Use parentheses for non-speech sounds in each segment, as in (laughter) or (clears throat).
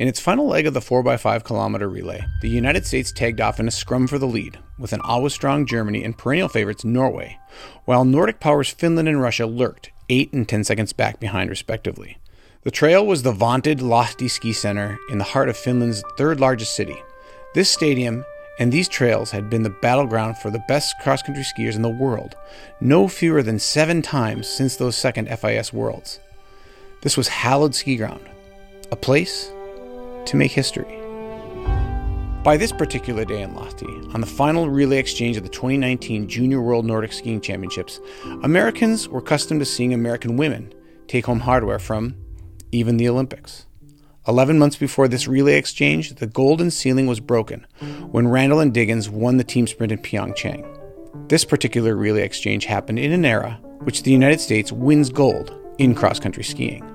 In its final leg of the 4x5 kilometer relay, the United States tagged off in a scrum for the lead, with an always strong Germany and perennial favorites Norway, while Nordic powers Finland and Russia lurked, 8 and 10 seconds back behind, respectively. The trail was the vaunted Lahti Ski Center in the heart of Finland's third largest city. This stadium and these trails had been the battleground for the best cross country skiers in the world, no fewer than seven times since those second FIS Worlds. This was hallowed ski ground, a place to make history. By this particular day in Lahti, on the final relay exchange of the 2019 Junior World Nordic Skiing Championships, Americans were accustomed to seeing American women take home hardware from even the Olympics. 11 months before this relay exchange, the golden ceiling was broken when Randall and Diggins won the team sprint in Pyeongchang. This particular relay exchange happened in an era which the United States wins gold in cross country skiing.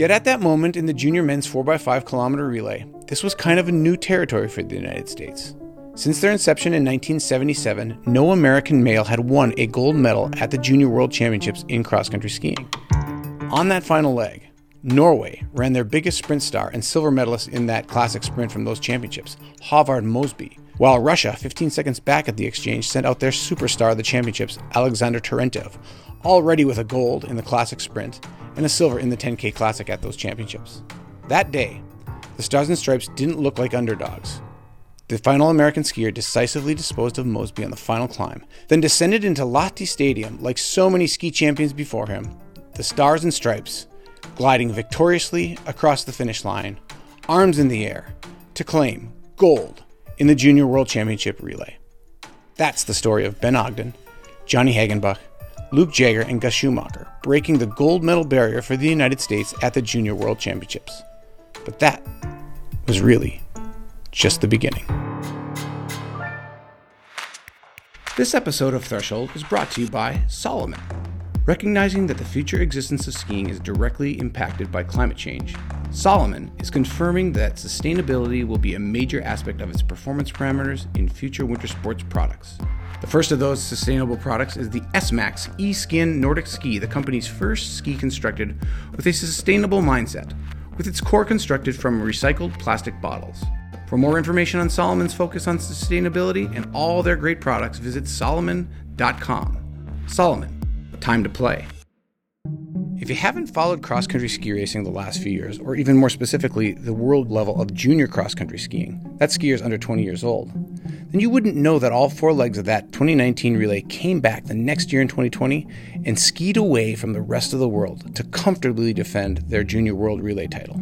Yet at that moment in the junior men's 4x5 kilometer relay, this was kind of a new territory for the United States. Since their inception in 1977, no American male had won a gold medal at the Junior World Championships in cross country skiing. On that final leg, Norway ran their biggest sprint star and silver medalist in that classic sprint from those championships, Håvard Moseby, while Russia, 15 seconds back at the exchange, sent out their superstar of the championships, Alexander Terentiev, already with a gold in the classic sprint and a silver in the 10K classic at those championships. That day, the Stars and Stripes didn't look like underdogs. The final American skier decisively disposed of Moseby on the final climb, then descended into Lahti Stadium like so many ski champions before him. The Stars and Stripes gliding victoriously across the finish line, arms in the air, to claim gold in the Junior World Championship relay. That's the story of Ben Ogden, Johnny Hagenbuch, Luke Jager, and Gus Schumacher breaking the gold medal barrier for the United States at the Junior World Championships. But that was really just the beginning. This episode of Threshold is brought to you by Salomon. Recognizing that the future existence of skiing is directly impacted by climate change, Salomon is confirming that sustainability will be a major aspect of its performance parameters in future winter sports products. The first of those sustainable products is the S-Max E-Skin Nordic Ski, the company's first ski constructed with a sustainable mindset, with its core constructed from recycled plastic bottles. For more information on Salomon's focus on sustainability and all their great products, visit salomon.com. Salomon, time to play. If you haven't followed cross country ski racing the last few years, or even more specifically, the world level of junior cross country skiing, that skiers under 20 years old, then you wouldn't know that all four legs of that 2019 relay came back the next year in 2020 and skied away from the rest of the world to comfortably defend their junior world relay title.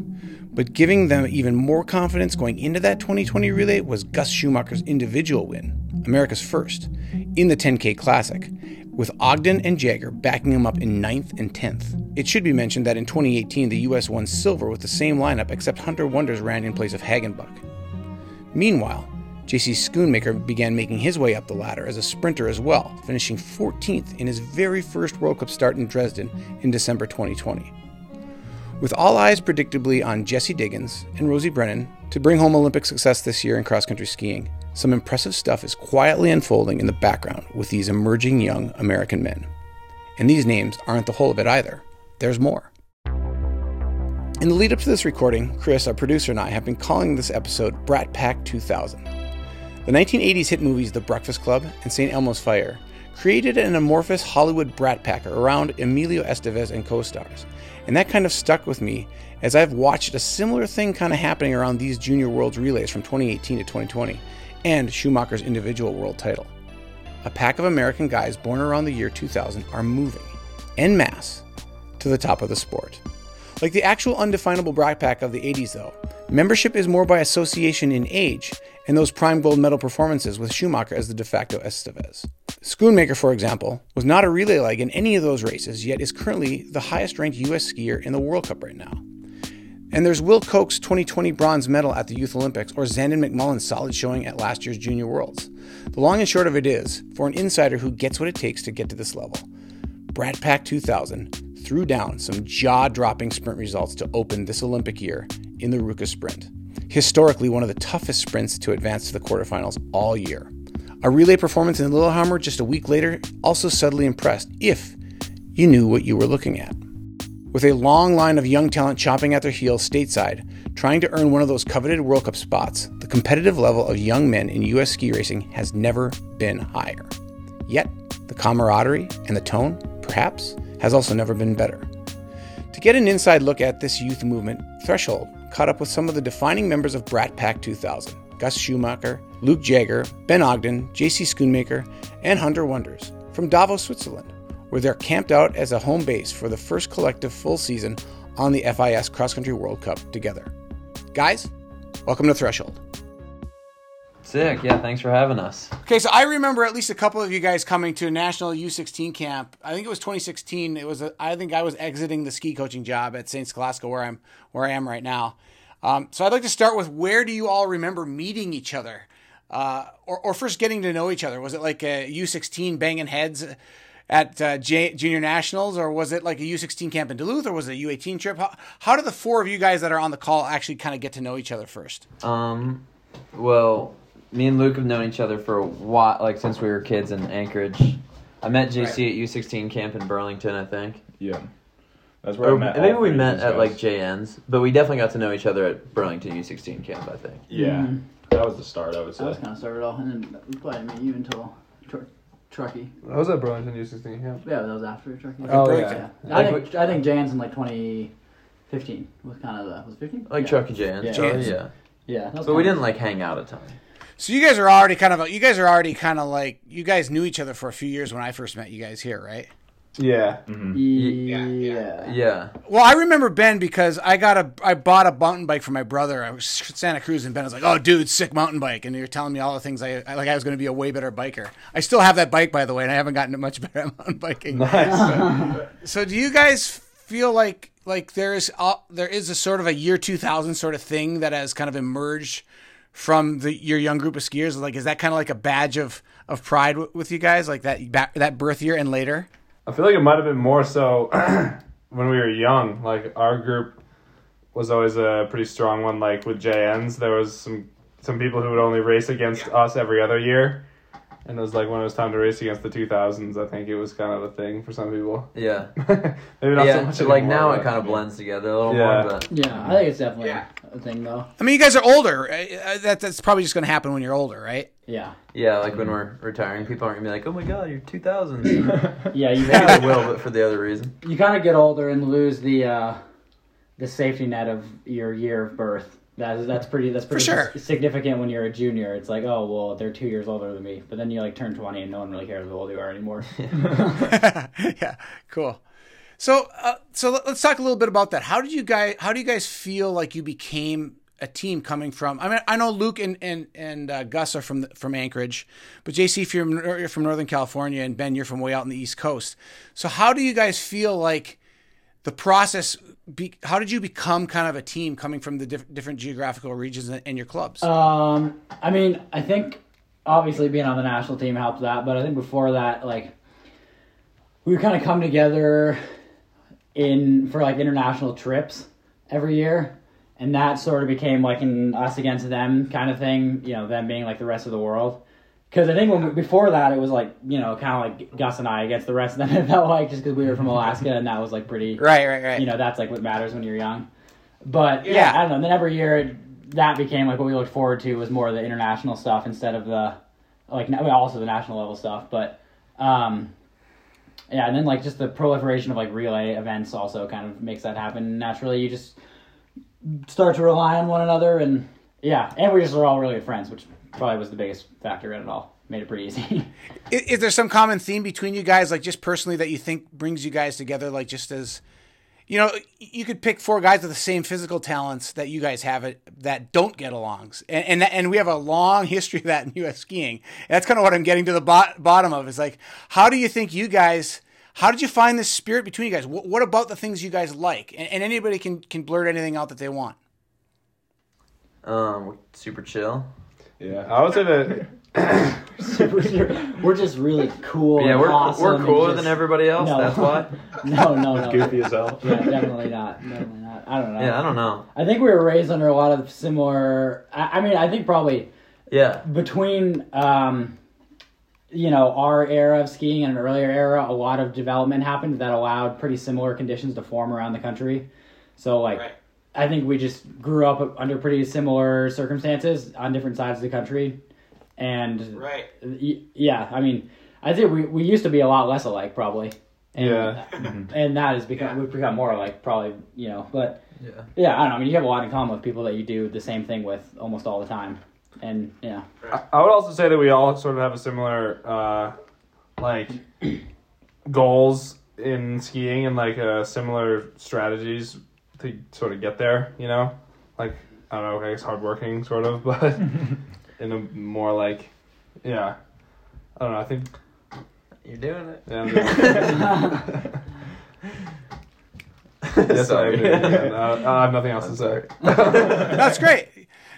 But giving them even more confidence going into that 2020 relay was Gus Schumacher's individual win, America's first, in the 10K Classic, with Ogden and Jager backing him up in 9th and 10th. It should be mentioned that in 2018, the US won silver with the same lineup, except Hunter Wonders ran in place of Hagenbuch. Meanwhile, JC Schoonmaker began making his way up the ladder as a sprinter as well, finishing 14th in his very first World Cup start in Dresden in December 2020. With all eyes predictably on Jessie Diggins and Rosie Brennan to bring home Olympic success this year in cross country skiing, some impressive stuff is quietly unfolding in the background with these emerging young American men. And these names aren't the whole of it either, there's more. In the lead up to this recording, Chris, our producer, and I have been calling this episode Brat Pack 2000. The 1980s hit movies The Breakfast Club and St. Elmo's Fire created an amorphous Hollywood brat packer around Emilio Estevez and co stars. And that kind of stuck with me as I've watched a similar thing kind of happening around these Junior Worlds relays from 2018 to 2020 and Schumacher's individual world title. A pack of American guys born around the year 2000 are moving, en masse, to the top of the sport. Like the actual undefinable brat pack of the 80s, though, membership is more by association in age and those prime gold medal performances with Schumacher as the de facto Estevez. Schoonmaker, for example, was not a relay leg in any of those races, yet is currently the highest ranked US skier in the World Cup right now. And there's Will Koch's 2020 bronze medal at the Youth Olympics, or Zanden McMullen's solid showing at last year's Junior Worlds. The long and short of it is, for an insider who gets what it takes to get to this level, Brat Pack 2000 threw down some jaw dropping sprint results to open this Olympic year in the Ruka Sprint. Historically, one of the toughest sprints to advance to the quarterfinals all year. A relay performance in the Lillehammer just a week later also subtly impressed if you knew what you were looking at. With a long line of young talent chomping at their heels stateside, trying to earn one of those coveted World Cup spots, the competitive level of young men in U.S. ski racing has never been higher. Yet, the camaraderie and the tone, perhaps, has also never been better. To get an inside look at this youth movement, Threshold caught up with some of the defining members of Brat Pack 2000 Gus Schumacher, Luke Jager, Ben Ogden, JC Schoonmaker, and Hunter Wonders from Davos, Switzerland, where they're camped out as a home base for the first collective full season on the FIS Cross Country World Cup together. Guys, welcome to Threshold. Sick. Yeah, thanks for having us. Okay, so I remember at least a couple of you guys coming to a national U16 camp. I think it was 2016. It was a, I think I was exiting the ski coaching job at St. Scholastica where I'm where I am right now. Um, so I'd like to start with where do you all remember meeting each other, uh, or, or first getting to know each other? Was it like a U16 banging heads at uh, J- junior nationals, or was it like a U16 camp in Duluth, or was it a U18 trip? How, how did the four of you guys that are on the call actually kind of get to know each other first? Um, well, me and Luke have known each other for a while, like since we were kids in Anchorage. I met JC at U16 camp in Burlington, I think. Yeah. That's where Or I met. maybe all we met at guys. like JN's, but we definitely got to know each other at Burlington U16 camp, I think. Yeah. Mhm. That was the start, I would say. That was kind of started off, and then we probably didn't meet you until tr- Truckee. I was at Burlington U16 camp. Yeah, that was after Truckee. Oh, Burlington. yeah. I think I think JN's in like 2015 was kind of the was 15. Like yeah. Truckee JN's. Yeah. Yeah. Yeah. Yeah, But we didn't like hang out a ton. So you guys are already kind of you guys are already kind of like you guys knew each other for a few years when I first met you guys here, right? Yeah. Mhm. Yeah. yeah. Yeah. Well, I remember Ben because I got a I bought a mountain bike for my brother. I was Santa Cruz and Ben was like, "Oh, dude, sick mountain bike," and you're telling me all the things I, I like. I was going to be a way better biker. I still have that bike, by the way, and I haven't gotten much (laughs) better at mountain biking. Nice. (laughs) So, do you guys feel like like there is uh, there is a sort of a year 2000 sort of thing that has kind of emerged from the your young group of skiers? Like, is that kind of like a badge of of pride w- with you guys, like that that birth year and later? I feel like it might have been more so (clears throat) when we were young. Like our group was always a pretty strong one. Like with JNs, there was some some people who would only race against us every other year. And it was like when it was time to race against the 2000s, I think it was kind of a thing for some people. (laughs) Yeah. Maybe not so much so like anymore, now but- it kind of blends together a little Yeah. more, but Yeah, I think it's definitely a thing though. I mean, you guys are older. Uh, uh, That that's probably just going to happen when you're older, right? Yeah. yeah, like when we're retiring, people aren't gonna be like, "Oh my god, you're 2000s." (laughs) Yeah, you Maybe kind of will, but for the other reason. you kind of get older and lose the uh, the safety net of your year of birth. That's that's pretty that's pretty sure. significant when you're a junior. It's like, oh well, they're two years older than me. But then you like turn twenty and no one really cares how old you are anymore. (laughs) yeah, cool. So, uh, so let- let's talk a little bit about that. How did you guys? How do you guys feel like you became a team coming from? I mean, I know Luke and and and uh, Gus are from the, from Anchorage, but JC, if you're, you're from Northern California, and Ben, you're from way out in the East Coast. So, how do you guys feel like the process? Be, how did you become kind of a team coming from the diff- different geographical regions and, your clubs? Um, I mean, I think obviously being on the national team helped that, but I think before that, like we kind of come together in for like international trips every year, and that sort of became like an us against them kind of thing. You know, them being like the rest of the world. Because I think when before that it was like you know kind of like Gus and I against the rest of them. (laughs) It felt like just because we were from Alaska and that was like pretty right, right, right. you know that's like what matters when you're young but yeah, Yeah. i don't know then every year that became like what we looked forward to was more of the international stuff instead of the like I mean, also the national level stuff but um yeah and then like just the proliferation of like relay events also kind of makes that happen naturally you just start to rely on one another and yeah and we just are all really good friends which probably was the biggest factor in it all. Made it pretty easy. (laughs) Is, is there some common theme between you guys like just personally that you think brings you guys together like just as you know you could pick four guys with the same physical talents that you guys have it that don't get along and and, and we have a long history of that in us skiing. That's kind of what i'm getting to the bot, bottom of is like how do you think you guys how did you find this spirit between you guys? What, what about the things you guys like? And, and anybody can can blurt anything out that they want Um, super chill. Yeah, I would say that. we're just really cool Yeah, and we're awesome we're cooler just- than everybody else. No. That's why. (laughs) no no no Goofy as hell. Yeah, definitely not. Definitely not. I don't know. Yeah, I don't know. I think we were raised under a lot of similar. I, I mean, I think probably Yeah, between um, you know, our era of skiing and an earlier era, a lot of development happened that allowed pretty similar conditions to form around the country. So like, Right. I think we just grew up under pretty similar circumstances on different sides of the country, and Right. yeah, I mean, I think we, we used to be a lot less alike probably. And, Yeah. (laughs) and that has become Yeah. we've become more alike probably you know, but Yeah. yeah, I don't know. I mean, you have a lot in common with people that you do the same thing with almost all the time, and yeah, I, I would also say that we all sort of have a similar uh, like (clears throat) goals in skiing and like uh, similar strategies to sort of get there. You know, like I don't know, I guess hardworking sort of, (laughs) but (laughs) in a more like yeah, I don't know. I think You're doing it. yeah. I'm (laughs) doing- yes, I, am doing it. Uh, I have nothing else to say. That's great.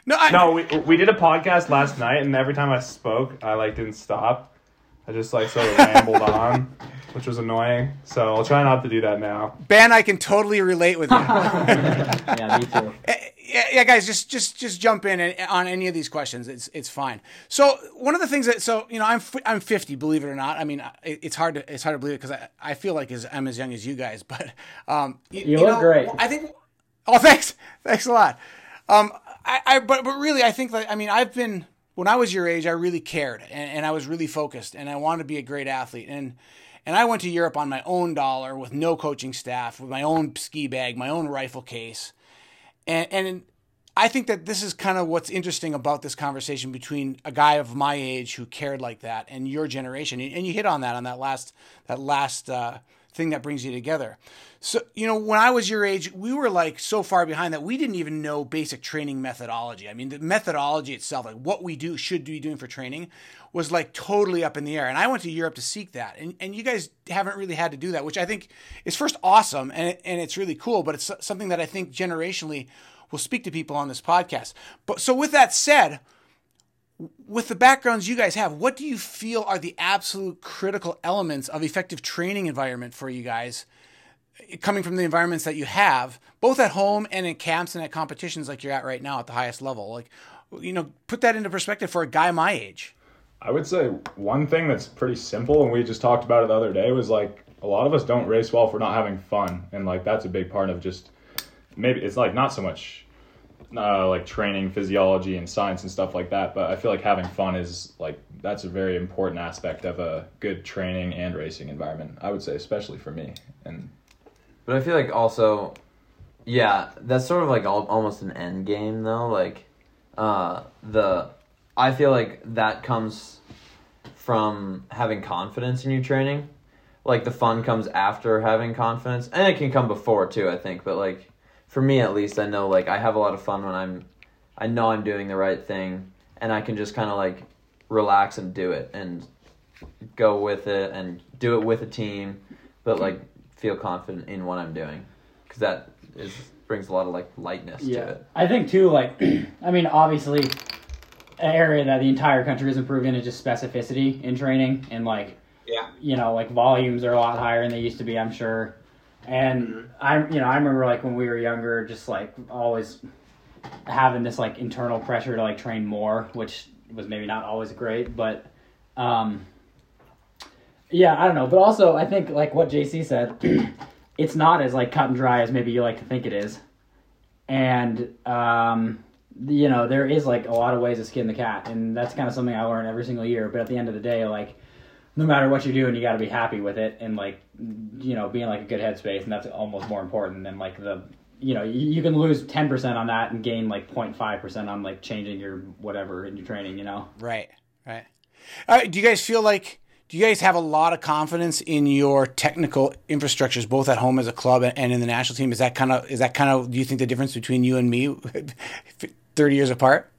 No, I, No, we we did a podcast last night, and every time I spoke, I like didn't stop. I just like sort of rambled on, which was annoying. So I'll try not to do that now. Ben, I can totally relate with you. (laughs) yeah, me too. yeah, yeah, guys, just just just jump in and- on any of these questions. It's it's fine. So one of the things that so you know I'm f- I'm 50, believe it or not. I mean, it's hard to it's hard to believe it because I, I feel like as, I'm as young as you guys, but um, y- You look great. I think. Oh, thanks, (laughs) thanks a lot. Um, I, I but but really, I think that I mean I've been when I was your age, I really cared and, and I was really focused and I wanted to be a great athlete and. And I went to Europe on my own dollar with no coaching staff, with my own ski bag, my own rifle case. And, and I think that this is kind of what's interesting about this conversation between a guy of my age who cared like that and your generation. And you hit on that on that last that last uh, thing that brings you together. So you know, when I was your age, we were like so far behind that we didn't even know basic training methodology. I mean, the methodology itself, like what we do should be doing for training, was like totally up in the air. And I went to Europe to seek that, and and you guys haven't really had to do that, which I think is first awesome and and it's really cool. But it's something that I think generationally will speak to people on this podcast. But so with that said, with the backgrounds you guys have, what do you feel are the absolute critical elements of effective training environment for you guys coming from the environments that you have, both at home and in camps and at competitions like you're at right now at the highest level? Like, you know, put that into perspective for a guy my age. I would say one thing that's pretty simple, and we just talked about it the other day, was like a lot of us don't race well for not having fun, and like that's a big part of just maybe it's like not so much uh, like training physiology and science and stuff like that, but I feel like having fun is like that's a very important aspect of a good training and racing environment. I would say, especially for me, and But I feel like also, yeah, that's sort of like al- almost an end game though. Like, uh, the I feel like that comes from having confidence in your training. Like the fun comes after having confidence, and it can come before too. I think, but like for me at least, I know like I have a lot of fun when I'm, I know I'm doing the right thing, and I can just kind of like relax and do it and go with it and do it with a team, but like feel confident in what I'm doing because that is brings a lot of like lightness to it. I think too, like, (clears throat) I mean, obviously, an area that the entire country has improved in is just specificity in training, and like, Yeah. you know, like volumes are a lot higher than they used to be. I'm sure, and I, you know, I remember like when we were younger, just like always having this like internal pressure to like train more, which was maybe not always great, but, um, yeah, I don't know, but also I think like what JC said, (clears throat) it's not as like cut and dry as maybe you like to think it is and um, you know there is like a lot of ways to skin the cat and that's kind of something i learn every single year but at the end of the day like no matter what you're doing you got to be happy with it and like you know being like a good headspace and that's almost more important than like the you know you, can lose 10% on that and gain like 0.5% on like changing your whatever in your training you know Right, right. All right. Do you guys feel like? Do you guys have a lot of confidence in your technical infrastructures, both at home as a club and in the national team? Is that kind of is that kind of? Do you think the difference between you and me, (laughs) thirty years apart?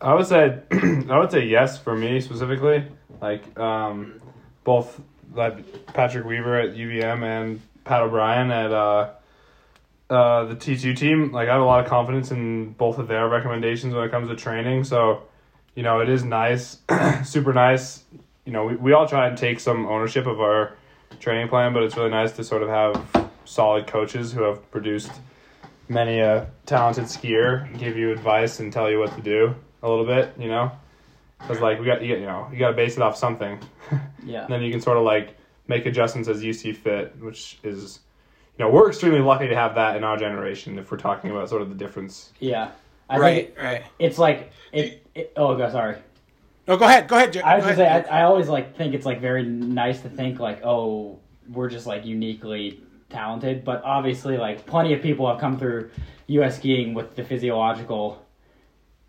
I would say (clears throat) I would say yes for me specifically. Like um, both like Patrick Weaver at UVM and Pat O'Brien at uh, uh, the T two team. Like I have a lot of confidence in both of their recommendations when it comes to training. So, you know, it is nice, (clears throat) super nice. You know, we, we all try and take some ownership of our training plan, but it's really nice to sort of have solid coaches who have produced many a talented skier give you advice and tell you what to do a little bit, you know? because like we got you know you got to base it off something. (laughs) Yeah. And then you can sort of like make adjustments as you see fit, which is, you know, we're extremely lucky to have that in our generation. If we're talking about sort of the difference. Yeah. I right, think right. it's like it, it. Oh, God, sorry. No, go ahead. Go ahead. Jer- I was go gonna say. I, I always like think it's like very nice to think like oh we're just like uniquely talented, but obviously like plenty of people have come through U.S. skiing with the physiological,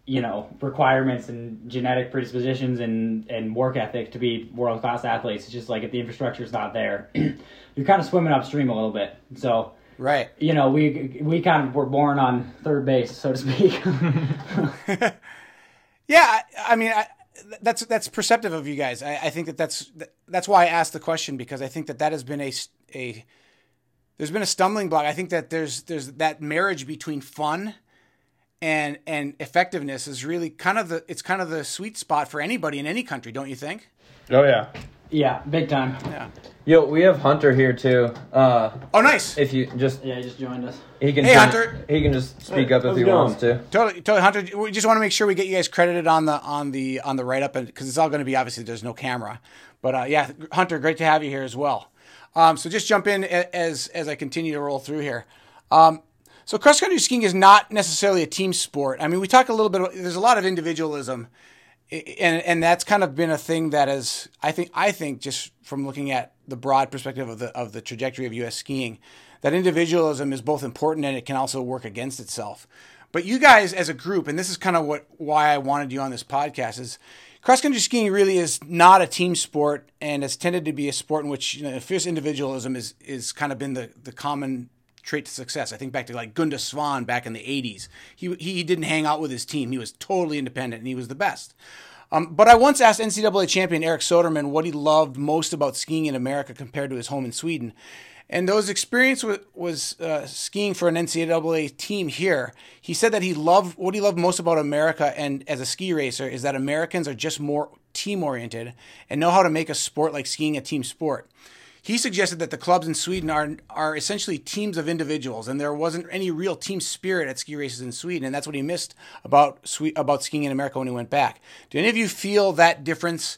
you know, requirements and genetic predispositions and and work ethic to be world class athletes. It's just like if the infrastructure is not there, (clears throat) you're kind of swimming upstream a little bit. So right. you know we we kind of were born on third base, so to speak. (laughs) Yeah, I, I mean, I, that's that's perceptive of you guys. I, I think that that's that's why I asked the question because I think that that has been a a there's been a stumbling block. I think that there's there's that marriage between fun and and effectiveness is really kind of the it's kind of the sweet spot for anybody in any country, don't you think? Oh yeah. yeah, big time. Yeah. Yo, we have Hunter here too. Uh, Oh, nice. if you just Yeah, he just joined us. he can Hey, turn- Hunter. he can just speak up if he going? wants to. Totally, totally, Hunter. We just want to make sure we get you guys credited on the on the on the write up, and because it's all going to be obviously there's no camera, but uh, yeah, Hunter, great to have you here as well. Um, so just jump in as as I continue to roll through here. Um, so cross country skiing is not necessarily a team sport. I mean, we talk a little bit. About, there's a lot of individualism, and and that's kind of been a thing that is I think I think just from looking at the broad perspective of the of the trajectory of U.S. skiing, that individualism is both important and it can also work against itself. But you guys as a group, and this is kind of what why I wanted you on this podcast is. Cross country skiing really is not a team sport, and has tended to be a sport in which you know, fierce individualism is is kind of been the, the common trait to success. I think back to like Gunde Svan back in the 80s. He, he didn't hang out with his team. He was totally independent and he was the best. Um, but I once asked NCAA champion Eric Soderman what he loved most about skiing in America compared to his home in Sweden. And those experience was, uh, skiing for an NCAA team here. He said that he loved what he loved most about America and as a ski racer is that Americans are just more team oriented and know how to make a sport like skiing a team sport. He suggested that the clubs in Sweden are are essentially teams of individuals, and there wasn't any real team spirit at ski races in Sweden, and that's what he missed about about skiing in America when he went back. Do any of you feel that difference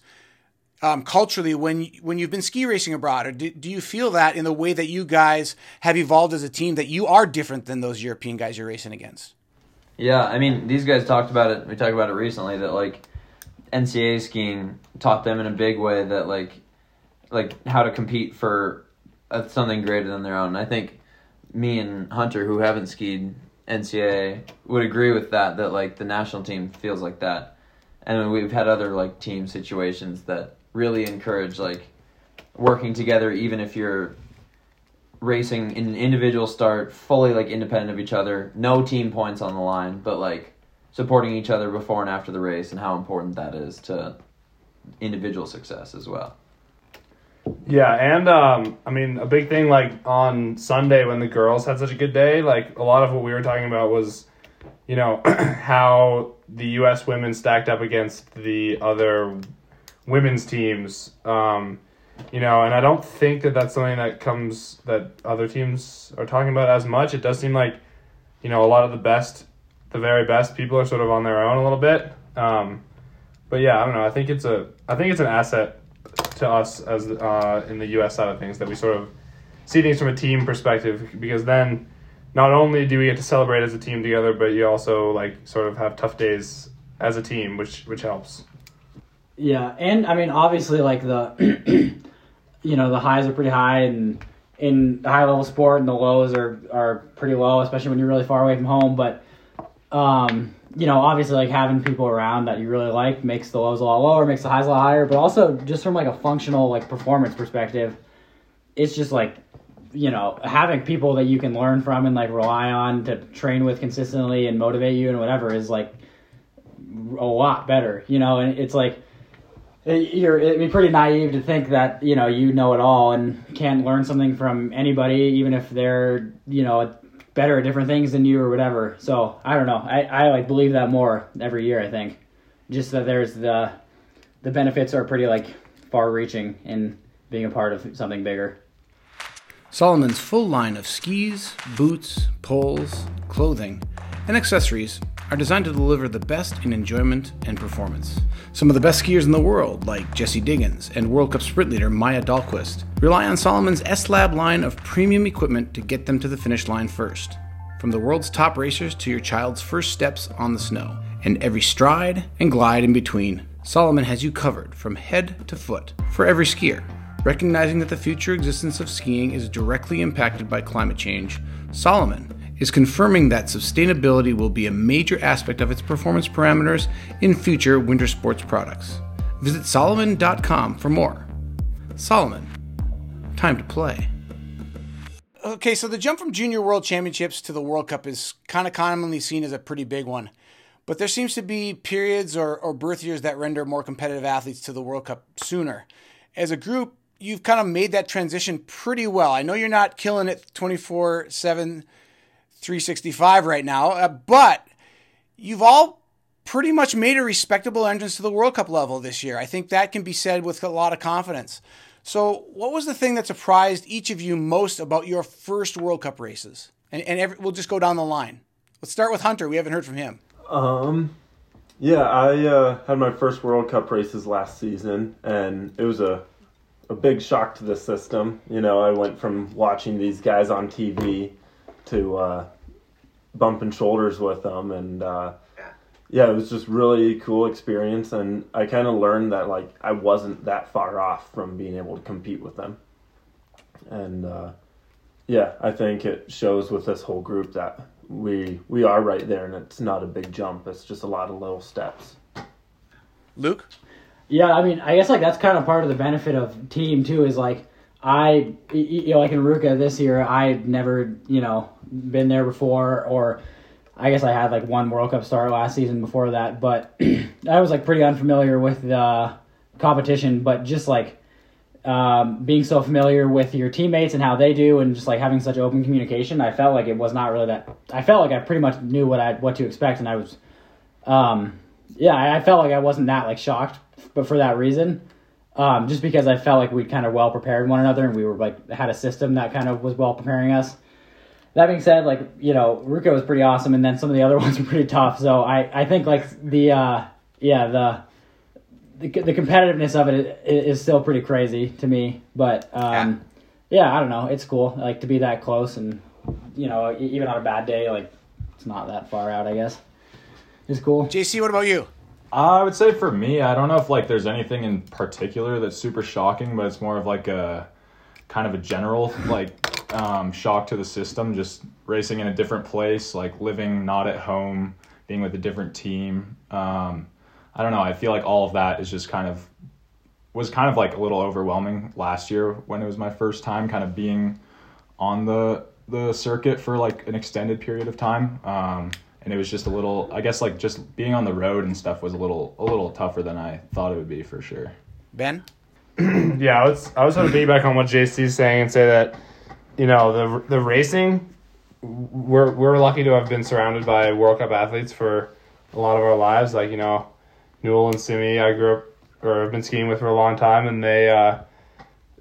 um, culturally when when you've been ski racing abroad, or do, do you feel that in the way that you guys have evolved as a team that you are different than those European guys you're racing against? Yeah, I mean, these guys talked about it. We talked about it recently that like NCAA skiing taught them in a big way that like like how to compete for something greater than their own. And I think me and Hunter, who haven't skied NCAA, would agree with that. That like the national team feels like that, and we've had other like team situations that really encourage like working together, even if you're racing in an individual start, fully like independent of each other, no team points on the line, but like supporting each other before and after the race, and how important that is to individual success as well. Yeah, and um, I mean, a big thing like on Sunday when the girls had such a good day, like a lot of what we were talking about was, you know, (clears throat) how the U.S. women stacked up against the other women's teams. Um, you know, and I don't think that that's something that comes that other teams are talking about as much. It does seem like, you know, a lot of the best, the very best people are sort of on their own a little bit. Um, but yeah, I don't know. I think it's a, I think it's an asset to us as uh, in the U.S. side of things that we sort of see things from a team perspective because then not only do we get to celebrate as a team together, but you also like sort of have tough days as a team, which which helps. Yeah, and I mean, obviously, like the, (clears throat) you know, the highs are pretty high, and in high level sport, and the lows are are pretty low, especially when you're really far away from home. But, um, you know, obviously, like having people around that you really like makes the lows a lot lower, makes the highs a lot higher. But also, just from like a functional like performance perspective, it's just like, you know, having people that you can learn from and like rely on to train with consistently and motivate you and whatever is like a lot better, you know. And it's like you're it'd be pretty naive to think that you know you know it all and can't learn something from anybody even if they're you know better at different things than you or whatever. So i don't know. I, I like believe that more every year i think. Just that there's the the benefits are pretty like far reaching in being a part of something bigger. Salomon's full line of skis, boots, poles, clothing, and accessories are designed to deliver the best in enjoyment and performance. Some of the best skiers in the world, like Jessie Diggins and World Cup sprint leader Maja Dahlqvist, rely on Salomon's S Lab line of premium equipment to get them to the finish line first. From the world's top racers to your child's first steps on the snow, and every stride and glide in between, Salomon has you covered from head to foot for every skier. Recognizing that the future existence of skiing is directly impacted by climate change, Salomon is confirming that sustainability will be a major aspect of its performance parameters in future winter sports products. Visit Salomon.com for more. Salomon, time to play. Okay, so the jump from Junior World Championships to the World Cup is kind of commonly seen as a pretty big one. But there seems to be periods or, or birth years that render more competitive athletes to the World Cup sooner. As a group, you've kind of made that transition pretty well. I know you're not killing it 24 7 365 right now, uh, but you've all pretty much made a respectable entrance to the World Cup level this year. I think that can be said with a lot of confidence. So, what was the thing that surprised each of you most about your first World Cup races? And, and every, we'll just go down the line. Let's start with Hunter. We haven't heard from him. Um, yeah, I uh, had my first World Cup races last season, and it was a a big shock to the system. You know, I went from watching these guys on TV to uh, bumping shoulders with them, and uh, yeah, it was just really cool experience. And I kind of learned that like I wasn't that far off from being able to compete with them, and uh, yeah, I think it shows with this whole group that we we are right there, and it's not a big jump. It's just a lot of little steps. Luke? Yeah, I mean, I guess like that's kind of part of the benefit of team too. Is like I, you know, like in Ruka this year, I'd never, you know, been there before, or I guess I had like one World Cup start last season before that, but (clears throat) I was like pretty unfamiliar with the competition. But just like um, being so familiar with your teammates and how they do, and just like having such open communication, I felt like it was not really that. I felt like I pretty much knew what I what to expect, and I was, um, yeah, I, I felt like I wasn't that like shocked, but for that reason. Um, just because I felt like we'd kind of well prepared one another and we were like had a system that kind of was well preparing us. That being said, like you know, Ruka was pretty awesome, and then some of the other (laughs) ones were pretty tough. So I, I think like the uh, yeah the, the the competitiveness of it is still pretty crazy to me. But um, yeah, I don't know, it's cool like to be that close, and you know, e- even on a bad day, like it's not that far out. I guess it's cool. JC, what about you? I would say for me, I don't know if like there's anything in particular that's super shocking, but it's more of like a kind of a general like um, shock to the system. Just racing in a different place, like living not at home, being with a different team. Um, I don't know. I feel like all of that is just kind of was kind of like a little overwhelming last year when it was my first time kind of being on the the circuit for like an extended period of time. Um, and it was just a little I guess like just being on the road and stuff was a little a little tougher than I thought it would be for sure. Ben? (clears throat) Yeah, I was I was going to piggyback on what JC's saying and say that you know the the racing we're we're lucky to have been surrounded by World Cup athletes for a lot of our lives. Like you know, Newell and Simi, I grew up or have been skiing with for a long time, and they uh,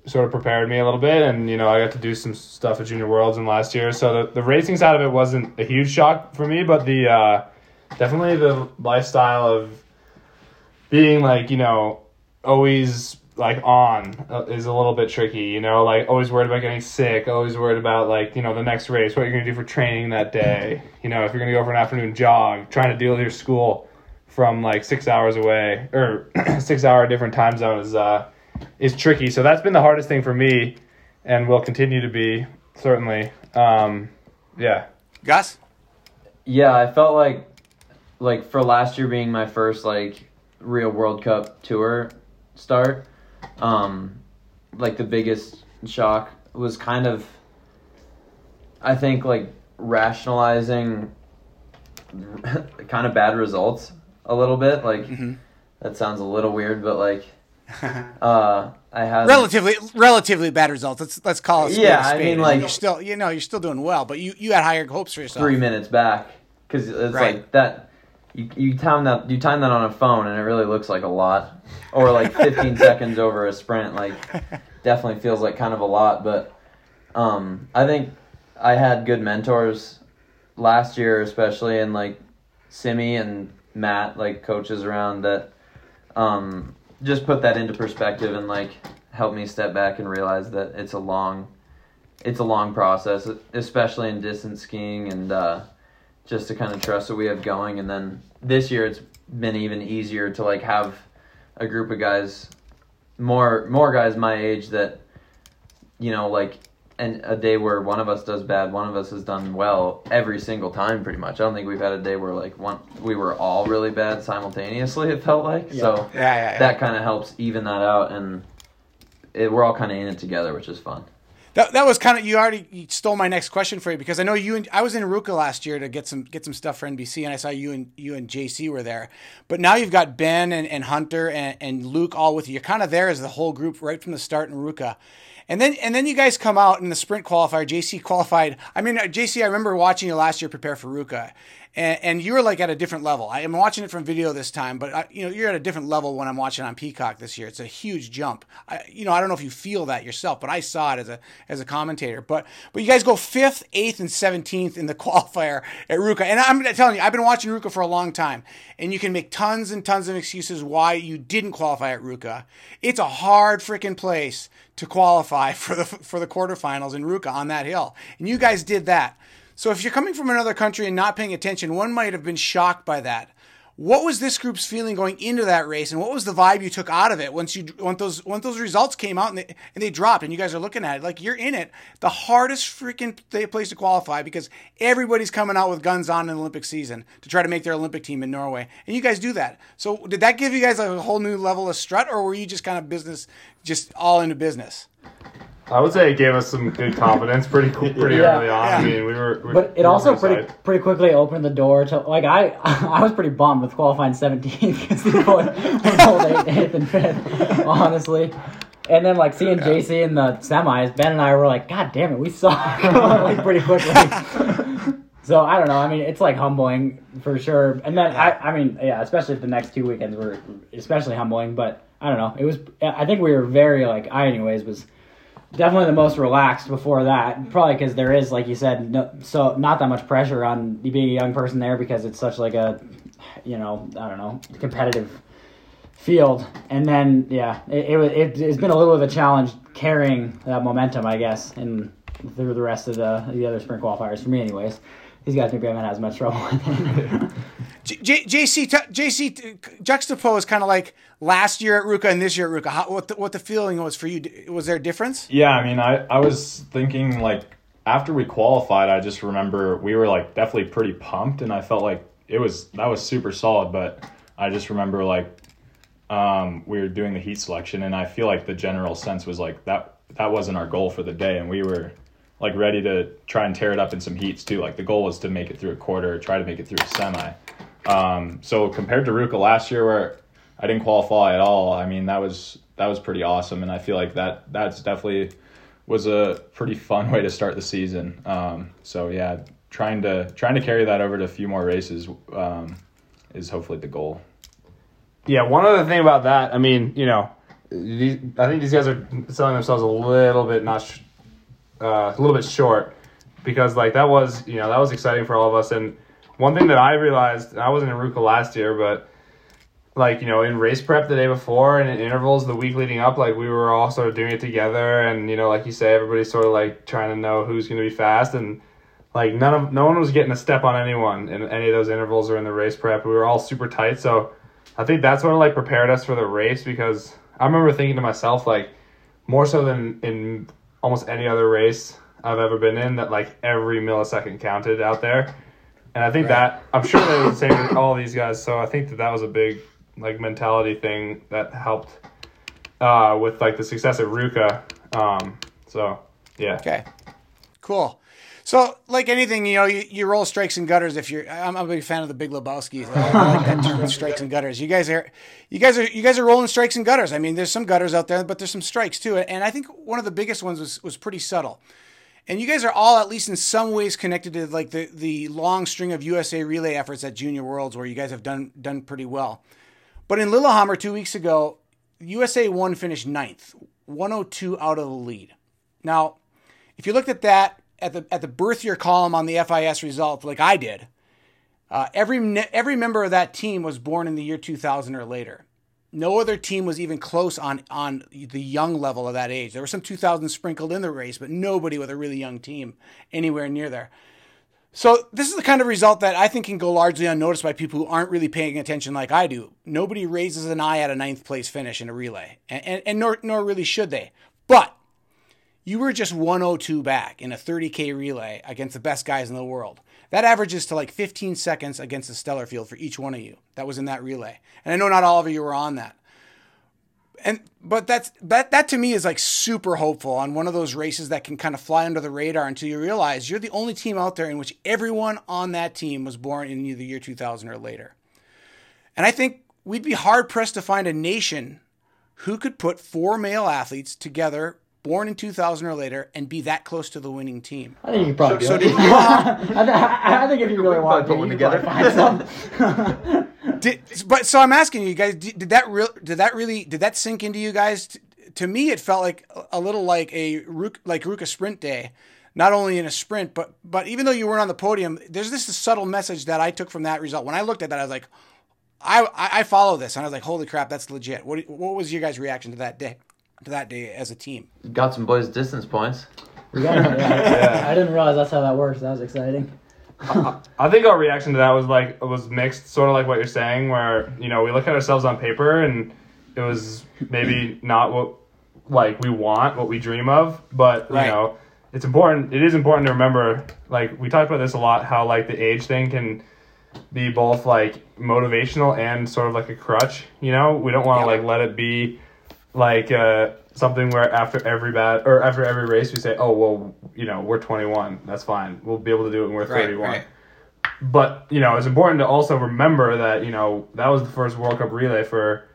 sort of prepared me a little bit. And you know, I got to do some stuff at Junior Worlds and last year, so the the racing side of it wasn't a huge shock for me, but the uh, definitely the lifestyle of being like you know always like on uh, is a little bit tricky you know like always worried about getting sick always worried about like you know the next race what you're gonna do for training that day you know if you're gonna go for an afternoon jog trying to deal with your school from like six hours away or (clears throat) six hour different time zone is uh is tricky so that's been the hardest thing for me and will continue to be certainly um yeah Gus? Yeah, I felt like like for last year being my first like real World Cup tour start, um like the biggest shock was kind of I think like rationalizing (laughs) kind of bad results a little bit. Like Mhm. that sounds a little weird, but like (laughs) uh I had relatively relatively bad results. Let's let's call it. Yeah, I mean, like- you're still you know you're still doing well, but you you had higher hopes for yourself. three minutes back because it's Right. like that. You, you time that you time that on a phone and it really looks like a lot, or like (laughs) 15 seconds over a sprint. Like (laughs) definitely feels like kind of a lot, but um, I think I had good mentors last year, especially, and like Simi and Matt, like coaches around that, um, just put that into perspective and like help me step back and realize that it's a long, it's a long process, especially in distance skiing, and uh, just to kind of trust what we have going. And then this year, it's been even easier to like have a group of guys, more more guys my age that, you know, like and a day where one of us does bad, one of us has done well every single time, pretty much. I don't think we've had a day where like one we were all really bad simultaneously. (laughs) It felt like Yeah. so Yeah, yeah, yeah. that kind of helps even that out, and it, we're all kind of in it together, which is fun. That, that was kind of you already stole my next question for you because I know you and I was in Aruka last year to get some get some stuff for NBC and I saw you and you and JC were there, but now you've got Ben and, and Hunter and, and Luke all with you. You're kind of there as the whole group right from the start in Aruka, and then and then you guys come out in the sprint qualifier. JC qualified. I mean JC, I remember watching you last year prepare for Aruka, and, and you're like at a different level. I am watching it from video this time, but I, you know you're at a different level when I'm watching on Peacock this year. It's a huge jump. I, you know I don't know if you feel that yourself, but I saw it as a as a commentator. But but you guys go fifth, eighth, and seventeenth in the (laughs) qualifier at Ruka, and I'm telling you, I've been watching Ruka for a long time, and you can make tons and tons of excuses why you didn't qualify at Ruka. It's a hard freaking place to qualify (laughs) for the for the quarterfinals in Ruka on that hill, and you guys did that. So if you're coming from another country and not paying attention, one might have been shocked by that. What was this group's feeling going into that race, and what was the vibe you took out of it once you once those once those results came out and they and they dropped, and you guys are looking at it like you're in it, the hardest freaking place to qualify because everybody's coming out with guns on in the Olympic season to try to make their Olympic team in Norway, and you guys do that. So did that give you guys a whole new level of strut, or were you just kind of business, just all into business? I would say it gave us some good confidence pretty pretty Yeah. early on. I mean, we were. We, But it were also pretty pretty pretty quickly opened the door to like I (laughs) I was pretty bummed with qualifying 17th because (laughs) the boy eighth, eighth and fifth, honestly. And then like seeing JC in the semis, Ben and I were like, God damn it, we saw (laughs) like pretty quickly. so I don't know. I mean, it's like humbling for sure. And then I I mean yeah, especially if the next two weekends were especially humbling. But I don't know. It was I think we were very like I anyways was definitely the most relaxed before that. Probably because there is like you said no, so not that much pressure on being a young person there because it's such like a you know i don't know competitive field. And then yeah it, it, it, it's been a little of a challenge carrying that momentum i guess and through the rest of the the other sprint qualifiers for me anyways. These guys maybe haven't had as much trouble with it (laughs) JC, JC, juxtapose kind of like last year at Ruka and this year at Ruka. How, what the, what the feeling was for you? Was there a difference? Yeah, I mean, I, I was thinking like after we qualified, I just remember we were like definitely pretty pumped, and I felt like it was that was super solid. But I just remember like um, we were doing the heat selection, and I feel like the general sense was like that that wasn't our goal for the day, and we were like ready to try and tear it up in some heats too. Like the goal was to make it through a quarter, try to make it through a semi. Um, so compared to Ruka last year, where I didn't qualify at all, I mean that was that was pretty awesome, and I feel like that that's definitely was a pretty fun (laughs) way to start the season. Um, so yeah, trying to trying to carry that over to a few more races um, is hopefully the goal. Yeah, one other thing about that, I mean, you know, these, I think these guys are selling themselves a little bit not, sh- uh, a little bit short, because like that was, you know, that was exciting for all of us. And one thing that I realized, I wasn't in Ruka last year, but like you know, in race prep the day before and in intervals the week leading up, like we were all sort of doing it together, and you know, like you say, everybody's sort of like trying to know who's going to be fast and. Like none of no one was getting a step on anyone in any of those intervals or in the race prep. We were all super tight, so I think that's what like prepared us for the race because I remember thinking to myself like more so than in almost any other race I've ever been in that like every millisecond counted out there. And I think that I'm sure they were the same with all these guys. So I think that that was a big like mentality thing that helped uh, with like the success of Ruka. Um, so yeah. Okay, cool. So, like anything, you know, you, you roll strikes and gutters. If you're, I'm, I'm a big fan of the Big Lebowski. I, I like that term, (laughs) strikes and gutters. You guys are, you guys are, you guys are rolling strikes and gutters. I mean, there's some gutters out there, but there's some strikes too. And I think one of the biggest ones was was pretty subtle. And you guys are all, at least in some ways, connected to like the the long string of USA relay efforts at Junior Worlds, where you guys have done done pretty well. But in Lillehammer two weeks ago, USA one finished ninth, 102 out of the lead. Now, if you looked at that at the at the birth year column on the FIS result, like I did, Uh, every every member of that team was born in the year 2000 or later. No other team was even close on on the young level of that age. There were some 2000 sprinkled in the race, but nobody with a really young team anywhere near there. So this is the kind of result that I think can go largely unnoticed by people who aren't really paying attention like I do. Nobody raises an eye at a ninth place finish in a relay, and, and, and nor, nor really should they. But you were just 102 back in a 30K relay against the best guys in the world. That averages to like 15 seconds against the stellar field for each one of you that was in that relay. And I know not all of you were on that. And but that's that that to me is like super hopeful on one of those races that can kind of fly under the radar until you realize you're the only team out there in which everyone on that team was born in either year 2000 or later. And I think we'd be hard pressed to find a nation who could put four male athletes together born in 2000 or later and be that close to the winning team. I think you could probably So- do so did- (laughs) I, I think if you really want to, put one you could probably together. find some. (laughs) Did, but so I'm asking you guys, did, did that real? Did that really? Did that sink into you guys? T- to me, it felt like a little like a like Ruka sprint day, not only in a sprint, but but even though you weren't on the podium, there's this subtle message that I took from that result. When I looked at that, I was like, I I, I follow this, and I was like, holy crap, that's legit. What what was your guys' reaction to that day? To that day as a team? Got some boys distance points. We got it, (laughs) yeah. I didn't realize that's how that works. That was exciting. I think our reaction to that was like was mixed, sort of like what you're saying, where you know we look at ourselves on paper and it was maybe not what like we want, what we dream of, but you Right. know it's important. It is important to remember, like we talked about this a lot, how like the age thing can be both like motivational and sort of like a crutch. You know, we don't want to Yeah. like let it be like uh, something where after every bat or after every race we say, oh well, you know, we're 21, that's fine, we'll be able to do it when we're 31 but you know it's important to also remember that you know that was the first World Cup relay for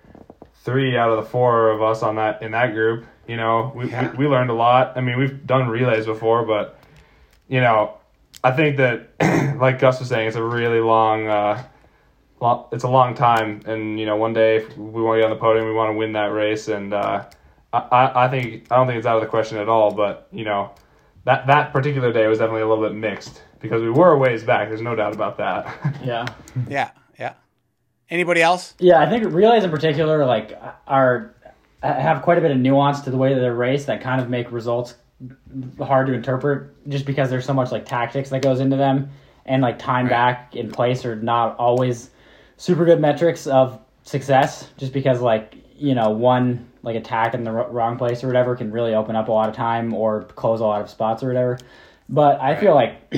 three out of the four of us on that in that group. You know, we, Yeah. we, we learned a lot. I mean, we've done relays before, but you know, I think that (clears throat) like Gus was saying, it's a really long, uh, long it's a long time, and you know, one day if we want to get on the podium, we want to win that race, and uh, I, I I think I don't think it's out of the question at all. But you know, that that particular day was definitely a little bit mixed because we were a ways back. There's no doubt about that. (laughs) Yeah. Yeah, yeah. Anybody else? Yeah, I think relays in particular like are have quite a bit of nuance to the way that they're raced that kind of make results hard to interpret just because there's so much like tactics that goes into them and like time back in place are not always super good metrics of success just because like you know one like attack in the wrong place or whatever can really open up a lot of time or close a lot of spots or whatever. But i feel like (clears throat)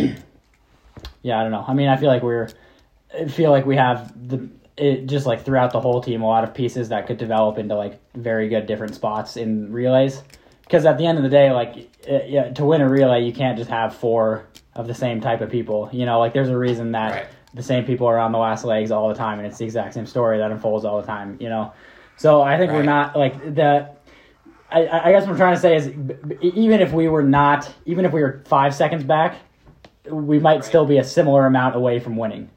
yeah i don't know. I mean i feel like we're I feel like we have the it just like throughout the whole team a lot of pieces that could develop into like very good different spots in relays. Because at the end of the day like uh, yeah, to win a relay you can't just have four of the same type of people you know? Like there's a reason that Right. The same people are on the last legs all the time and it's the exact same story that unfolds all the time you know so i think we're not like the I, I guess what I'm trying to say is, b- b- even if we were not, even if we were five seconds back, we might still be a similar amount away from winning.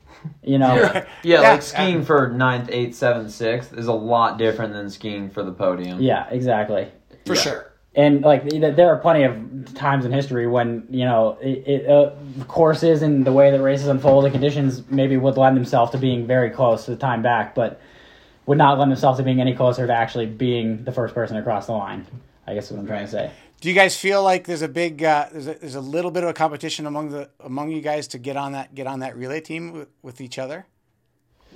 You know, (laughs) Yeah, Yeah. like skiing for ninth, eighth, seventh, sixth is a lot different than skiing for the podium. yeah, exactly. For Yeah. sure. And like there are plenty of times in history when you know it, it, uh, courses and the way that races unfold, the conditions maybe would lend themselves to being very close to the time back, but would not lend themselves to being any closer to actually being the first person across the line. I guess is what I'm trying to say. Do you guys feel like there's a big uh, there's a, there's a little bit of a competition among the among you guys to get on that get on that relay team with, with each other?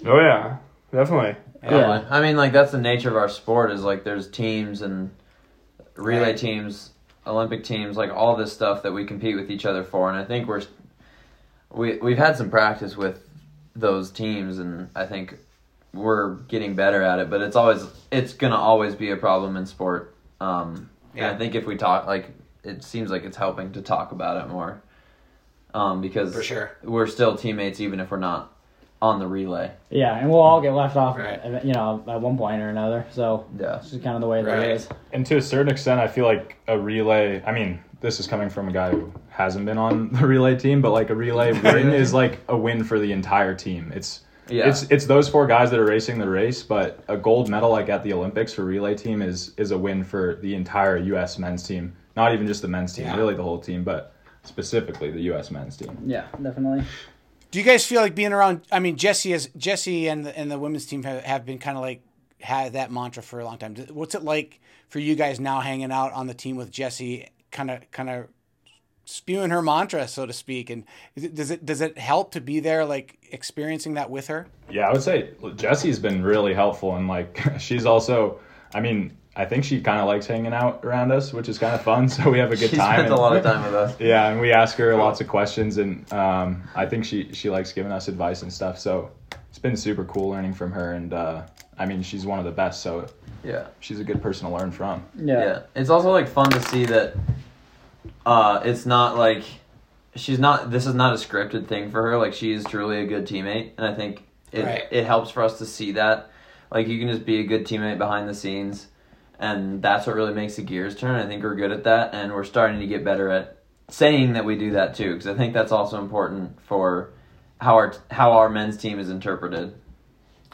oh yeah, definitely. Probably. I mean, like that's the nature of our sport. Is like there's teams and relay Right. teams, Olympic teams, like all this stuff that we compete with each other for. And I think we're we we've had some practice with those teams, and I think we're getting better at it. But it's always it's gonna always be a problem in sport. Um, Yeah. I think if we talk, like it seems like it's helping to talk about it more. Um, because For sure. we're still teammates even if we're not on the relay. Yeah, and we'll all get left off, Right. you know, at one point or another. So Yeah. it's just kind of the way that Right. it is. And to a certain extent, I feel like a relay. I mean, this is coming from a guy who hasn't been on the relay team, but like a relay (laughs) win is like a win for the entire team. It's Yeah. it's it's those four guys that are racing the race, but a gold medal like at the Olympics for relay team is is a win for the entire U.S. men's team. Not even just the men's team, Yeah. really the whole team, but specifically the U.S. men's team. Yeah, definitely. Do you guys feel like being around? I mean, Jessie is Jessie and the, and the women's team have, have been kind of like had that mantra for a long time. What's it like for you guys now hanging out on the team with Jessie, kind of kind of spewing her mantra, so to speak? And it, does it does it help to be there, like experiencing that with her? Yeah, I would say Jessie's been really helpful, and like (laughs) she's also, I mean, I think she kind of likes hanging out around us, which is kind of fun. (laughs) So we have a good time. She time. spent a lot of time with us. Yeah, and we ask her lots of questions, and um, I think she she likes giving us advice and stuff. So it's been super cool learning from her, and uh, I mean, she's one of the best. So Yeah. she's a good person to learn from. Yeah. It's also like fun to see that uh it's not like she's not this is not a scripted thing for her. Like she is truly a good teammate and I think it Right. it helps for us to see that. Like you can just be a good teammate behind the scenes and that's what really makes the gears turn. I think we're good at that and we're starting to get better at saying that we do that too because I think that's also important for how our how our men's team is interpreted.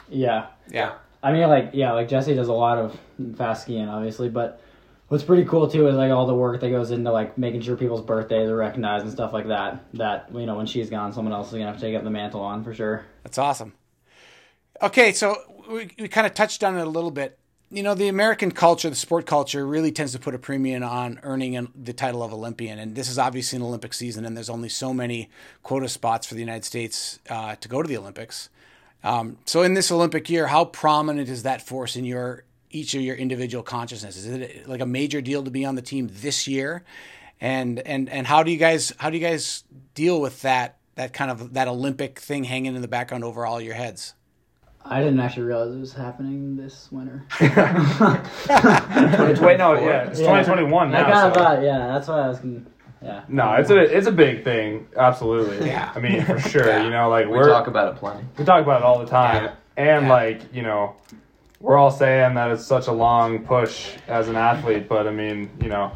Yeah. Yeah. I mean, like, yeah, like Jessie does a lot of fast skiing, obviously, but what's pretty cool too is like all the work that goes into like making sure people's birthdays are recognized and stuff like that. That you know, when she's gone, someone else is gonna have to take up the mantle on for sure. That's awesome. Okay, so we, we kind of touched on it a little bit. You know, the American culture, the sport culture, really tends to put a premium on earning an, the title of Olympian. And this is obviously an Olympic season, and there's only so many quota spots for the United States uh, to go to the Olympics. Um, so, in this Olympic year, how prominent is that force in your each of your individual consciousness? Is it like a major deal to be on the team this year? And and and how do you guys how do you guys deal with that that kind of that Olympic thing hanging in the background over all your heads? I didn't actually realize it was happening this winter. (laughs) Wait, no, yeah, it's Yeah. 2021 now. I kind of so- thought, yeah, that's why I was. Gonna, yeah. No, it's a it's a big thing. Absolutely. Yeah. I mean, for sure. Yeah. You know, like We we're talk about it plenty. we talk about it all the time, and Yeah. like you know, we're all saying that it's such a long push as an athlete, but I mean, you know,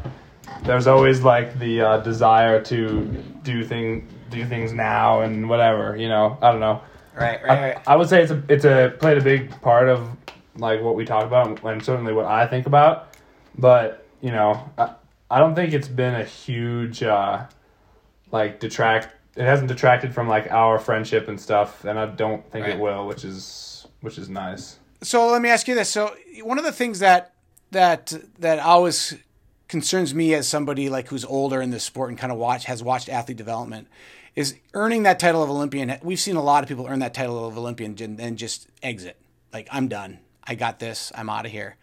there's always like the uh, desire to do thing do things now and whatever. You know, I don't know. Right, I, I would say it's a it's a played a big part of like what we talk about and certainly what I think about. But you know, I, I don't think it's been a huge uh, like detract. It hasn't detracted from like our friendship and stuff, and I don't think Right. it will, which is which is nice. So let me ask you this. So one of the things that that that always concerns me as somebody like who's older in this sport and kind of watch has watched athlete development is earning that title of Olympian. We've seen a lot of people earn that title of Olympian and then just exit. Like I'm done. I got this. I'm out of here.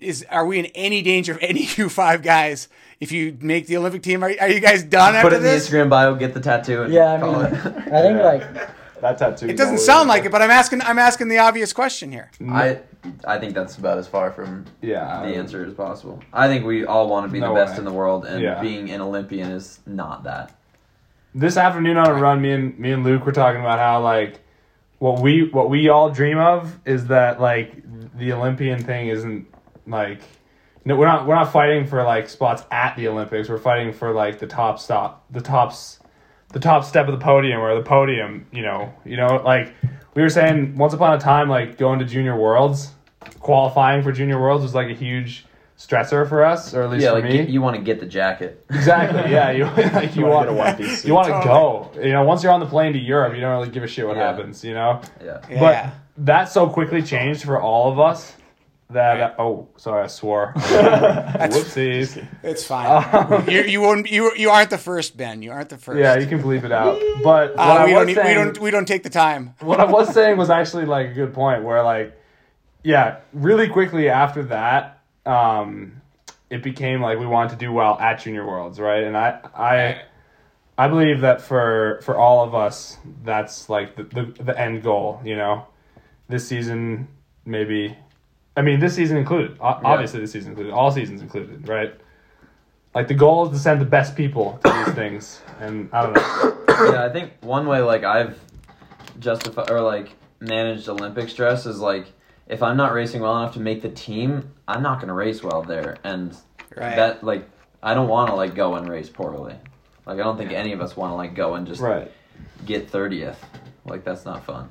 Is are we in any danger of any (laughs) of you five guys if you make the Olympic team? Are, are you guys done Put after it in the? Instagram bio, get the tattoo. And Yeah, I call mean, it. (laughs) I think like (laughs) That tattoo. It doesn't sound like it, but I'm asking. I'm asking the obvious question here. I I think that's about as far from Yeah, the answer as possible. I think we all want to be No the best way. in the world, and Yeah. being an Olympian is not that. This afternoon on a run, me and me and Luke were talking about how like what we what we all dream of is that like the Olympian thing isn't like no we're not we're not fighting for like spots at the Olympics. We're fighting for like the top stop the tops the top step of the podium or the podium. You know you know like we were saying once upon a time like going to Junior Worlds qualifying for Junior Worlds was like a huge stressor for us or at least yeah, for like me. you, you want to get the jacket. Exactly. Yeah. You like (laughs) you, You want wanna get a 1piece (laughs) You want to go. You know, once you're on the plane to Europe, you don't really give a shit what Yeah. happens. You know. Yeah. Yeah. But that so quickly changed for all of us that oh sorry I swore. (laughs) Whoopsies. It's fine. you you won't you you aren't the first, Ben. You aren't the first. Yeah, you can bleep it out. But what Uh, I we was don't need- we don't we don't take the time. what I was saying was actually like a good point where like yeah, really quickly after that, um, it became like we wanted to do well at Junior Worlds, right? And I I I believe that for for all of us, that's like the the, the end goal. You know, this season maybe. I mean, this season included. Obviously, this season included. All seasons included, right? Like the goal is to send the best people to these (coughs) things, and I don't know. yeah, I think one way like I've justified or like managed Olympic stress is like if I'm not racing well enough to make the team, I'm not gonna race well there, and Right. that like I don't want to like go and race poorly. Like I don't think any of us want to like go and just Right. get thirtieth. Like that's not fun.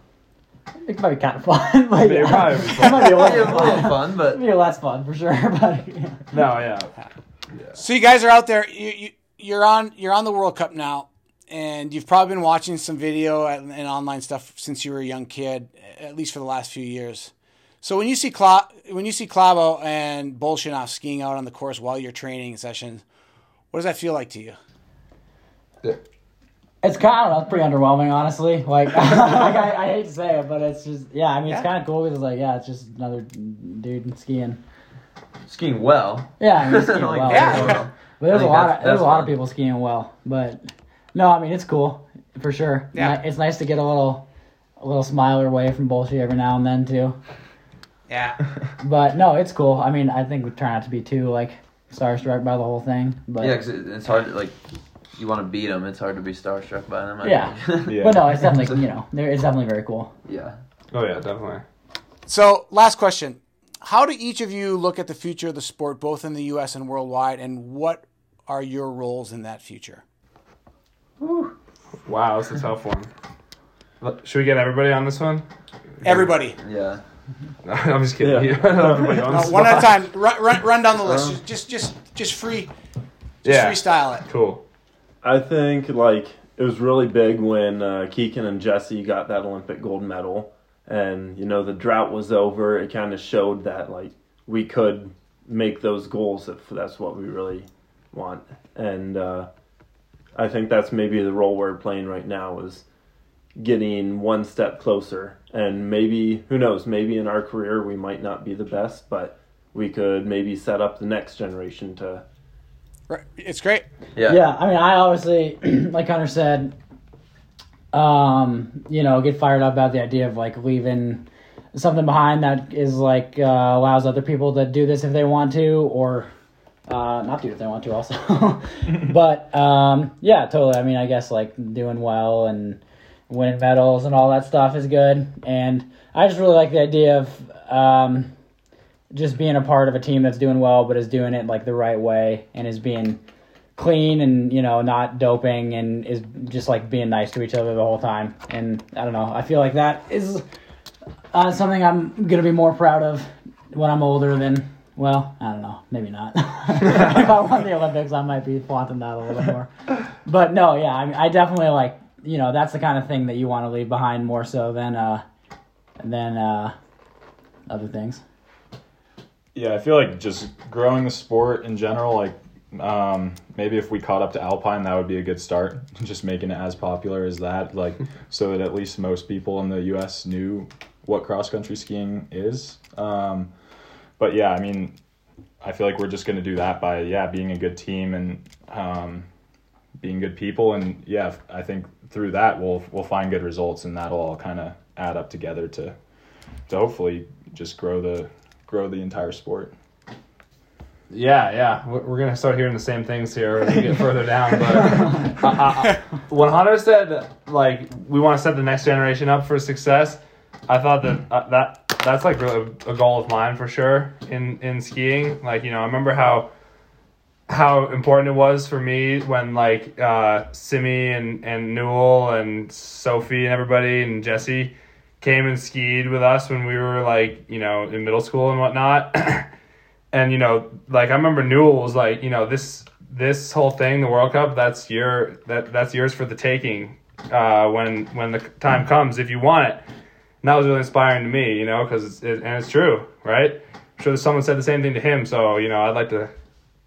it might be kind of fun. (laughs) like, It might be (laughs) it might be a little (laughs) it's a little fun. fun, but It'd be less fun for sure, but yeah. No, yeah. So you guys are out there. You, you you're on you're on the World Cup now, and you've probably been watching some video and, and online stuff since you were a young kid, at least for the last few years. So when you see Cla- when you see Klæbo and Bolshunov skiing out on the course while you're training sessions, what does that feel like to you? It's kind of it's pretty underwhelming, honestly. Like, (laughs) like I, I hate to say it, but it's just yeah. I mean, it's Yeah. kind of cool because it's like yeah, it's just another dude skiing. Skiing well. Yeah, I mean, skiing (laughs) Like, well. yeah. well. But there's I a think lot that's- of there's a that's lot of people skiing well, but no, I mean it's cool for sure. Yeah. It's nice to get a little a little smile away from bullshit every now and then too. Yeah. (laughs) But no, it's cool. I mean, I think we try not to be too like starstruck by the whole thing. But Yeah, because it, it's hard. To, like, you want to beat them. It's hard to be starstruck by them. I Yeah. think. (laughs) Yeah. but no, it's definitely (laughs) you know it's definitely very cool. yeah. Oh yeah, definitely. So, last question. How do each of you look at the future of the sport, both in the U.S. and worldwide, and what are your roles in that future? Wow, that's a tough one. Should we get everybody on this one? Everybody, Yeah. (laughs) I'm just kidding. Yeah. Everybody on the Uh, one at a time. Run, run, run down the list. Just, just, just, just free, just Yeah. freestyle it. Cool. I think like it was really big when uh, Kikkan and Jessie got that Olympic gold medal, and you know the drought was over. It kind of showed that like we could make those goals if that's what we really want, and uh, I think that's maybe the role we're playing right now is getting one step closer, and maybe who knows, maybe in our career we might not be the best, but we could maybe set up the next generation to Right. It's great. Yeah. Yeah, I mean, I obviously, (clears throat) like Hunter said, um, you know, get fired up about the idea of like leaving something behind that is like uh, allows other people to do this if they want to, or uh, not do it if they want to also. (laughs) but um, yeah, totally. I mean, I guess like doing well and winning medals and all that stuff is good, and I just really like the idea of. Um, just being a part of a team that's doing well, but is doing it like the right way and is being clean and you know not doping and is just like being nice to each other the whole time. And I don't know, I feel like that is uh, something I'm gonna be more proud of when I'm older than. Well, I don't know, maybe not. (laughs) if I won the Olympics, I might be flaunting that a little bit more. But no, yeah, I, mean, I definitely like you know that's the kind of thing that you want to leave behind more so than uh, than uh, other things. Yeah, I feel like just growing the sport in general, like um, maybe if we caught up to Alpine, that would be a good start. (laughs) Just making it as popular as that, like so that at least most people in the U.S. knew what cross country skiing is. Um, but yeah, I mean, I feel like we're just to do that by yeah being a good team and um, being good people, and yeah, I think through that we'll we'll find good results, and that'll all kind of add up together to to hopefully just grow the grow the entire sport. Yeah, yeah. We're we're gonna start hearing the same things here as we get (laughs) further down. But I, I, I- when Hunter said like we want to set the next generation up for success, I thought that uh, that that's like really a goal of mine for sure in in skiing. Like you know, I remember how how important it was for me when like uh, Simi and and Newell and Sophie and everybody and Jessie came and skied with us when we were like you know in middle school and whatnot. (clears throat) and you know, like I remember Newell was like, you know, this this whole thing, the World Cup, that's your that that's yours for the taking uh, when when the time comes if you want it. And that was really inspiring to me, you know, because it, and it's true, right? I'm sure someone said the same thing to him, so you know, I'd like to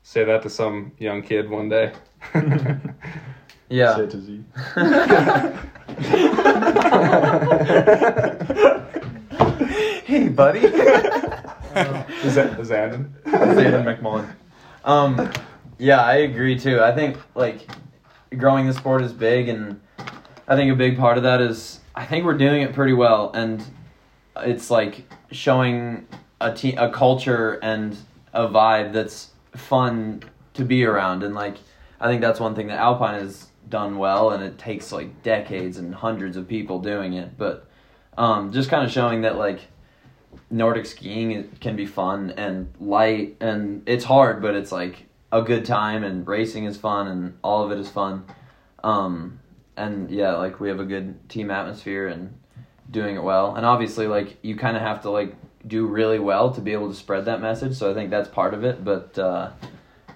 say that to some young kid one day. (laughs) Yeah. Say to Z. (laughs) Hey, buddy. (laughs) Is that is Andon? Zanden McMullen. Um, yeah, I agree too. I think like growing the sport is big, and I think a big part of that is I think we're doing it pretty well, and it's like showing a te- a culture and a vibe that's fun to be around, and like I think that's one thing that Alpine has done well, and it takes like decades and hundreds of people doing it, but um, just kind of showing that like Nordic skiing can be fun and light and it's hard, but it's like a good time and racing is fun and all of it is fun. Um, and yeah, like we have a good team atmosphere and doing it well. And obviously, like you kind of have to like do really well to be able to spread that message. So I think that's part of it. But uh,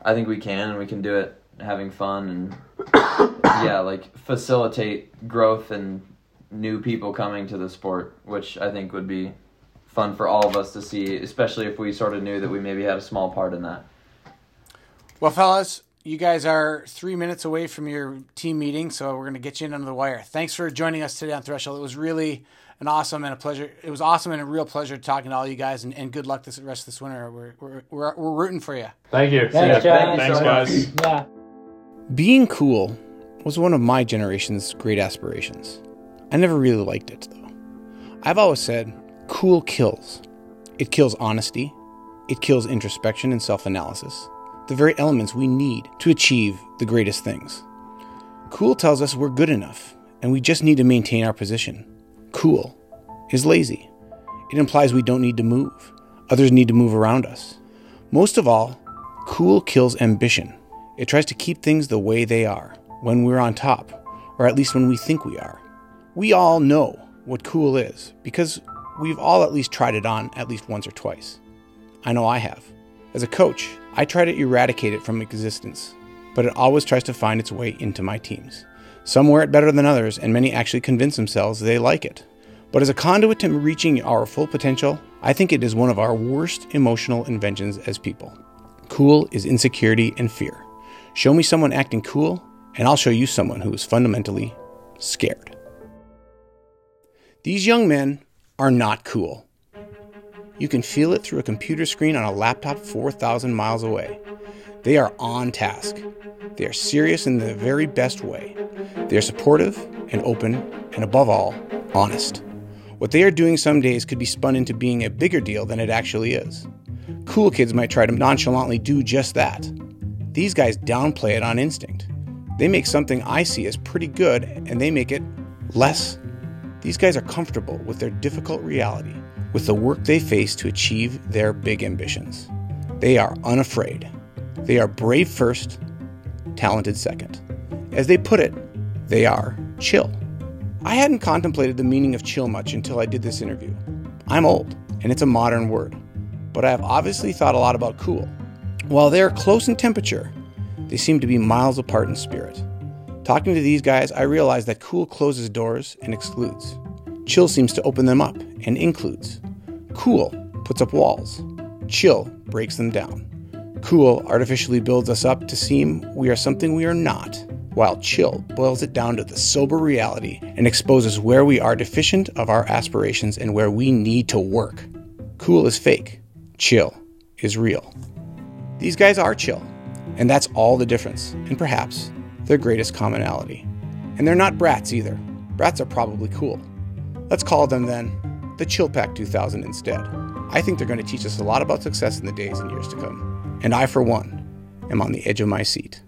I think we can and we can do it having fun and (coughs) yeah, like facilitate growth and new people coming to the sport, which I think would be fun for all of us to see, especially if we sort of knew that we maybe had a small part in that. Well, fellas, you guys are three minutes away from your team meeting, so we're going to get you in under the wire. Thanks for joining us today on Threshold. It was really an awesome and a pleasure. It was awesome and a real pleasure talking to all you guys, and, and good luck this rest of this winter. We're, we're, we're, we're rooting for you. Thank you. Thanks, Yeah, Chad. Thanks, so guys. Yeah. Being cool was one of my generation's great aspirations. I never really liked it, though. I've always said cool kills. It kills honesty, it kills introspection and self analysis, the very elements we need to achieve the greatest things. Cool tells us we're good enough and we just need to maintain our position. Cool is lazy. It implies we don't need to move, others need to move around us. Most of all, cool kills ambition. It tries to keep things the way they are when we're on top, or at least when we think we are. We all know what cool is because we've all at least tried it on at least once or twice. I know I have. As a coach, I try to eradicate it from existence, but it always tries to find its way into my teams. Some wear it better than others, and many actually convince themselves they like it. But as a conduit to reaching our full potential, I think it is one of our worst emotional inventions as people. Cool is insecurity and fear. Show me someone acting cool, and I'll show you someone who is fundamentally scared. These young men are not cool. You can feel it through a computer screen on a laptop 4,000 miles away. They are on task. They are serious in the very best way. They are supportive and open, and above all, honest. What they are doing some days could be spun into being a bigger deal than it actually is. Cool kids might try to nonchalantly do just that. These guys downplay it on instinct. They make something I see as pretty good and they make it less. These guys are comfortable with their difficult reality, with the work they face to achieve their big ambitions. They are unafraid. They are brave first, talented second. As they put it, they are chill. I hadn't contemplated the meaning of chill much until I did this interview. I'm old, and it's a modern word, but I have obviously thought a lot about cool. While they are close in temperature, they seem to be miles apart in spirit. Talking to these guys, I realized that cool closes doors and excludes. Chill seems to open them up and includes. Cool puts up walls. Chill breaks them down. Cool artificially builds us up to seem we are something we are not, while chill boils it down to the sober reality and exposes where we are deficient of our aspirations and where we need to work. Cool is fake, chill is real. These guys are chill, and that's all the difference, and perhaps their greatest commonality. And they're not brats either. Brats are probably cool. Let's call them then the Chill Pack 2000 instead. I think they're going to teach us a lot about success in the days and years to come. And I, for one, am on the edge of my seat.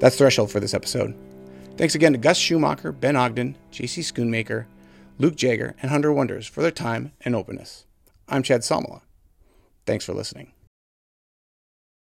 That's Threshold for this episode. Thanks again to Gus Schumacher, Ben Ogden, JC Schoonmaker, Luke Jager, and Hunter Wonders for their time and openness. I'm Chad Salmela. Thanks for listening.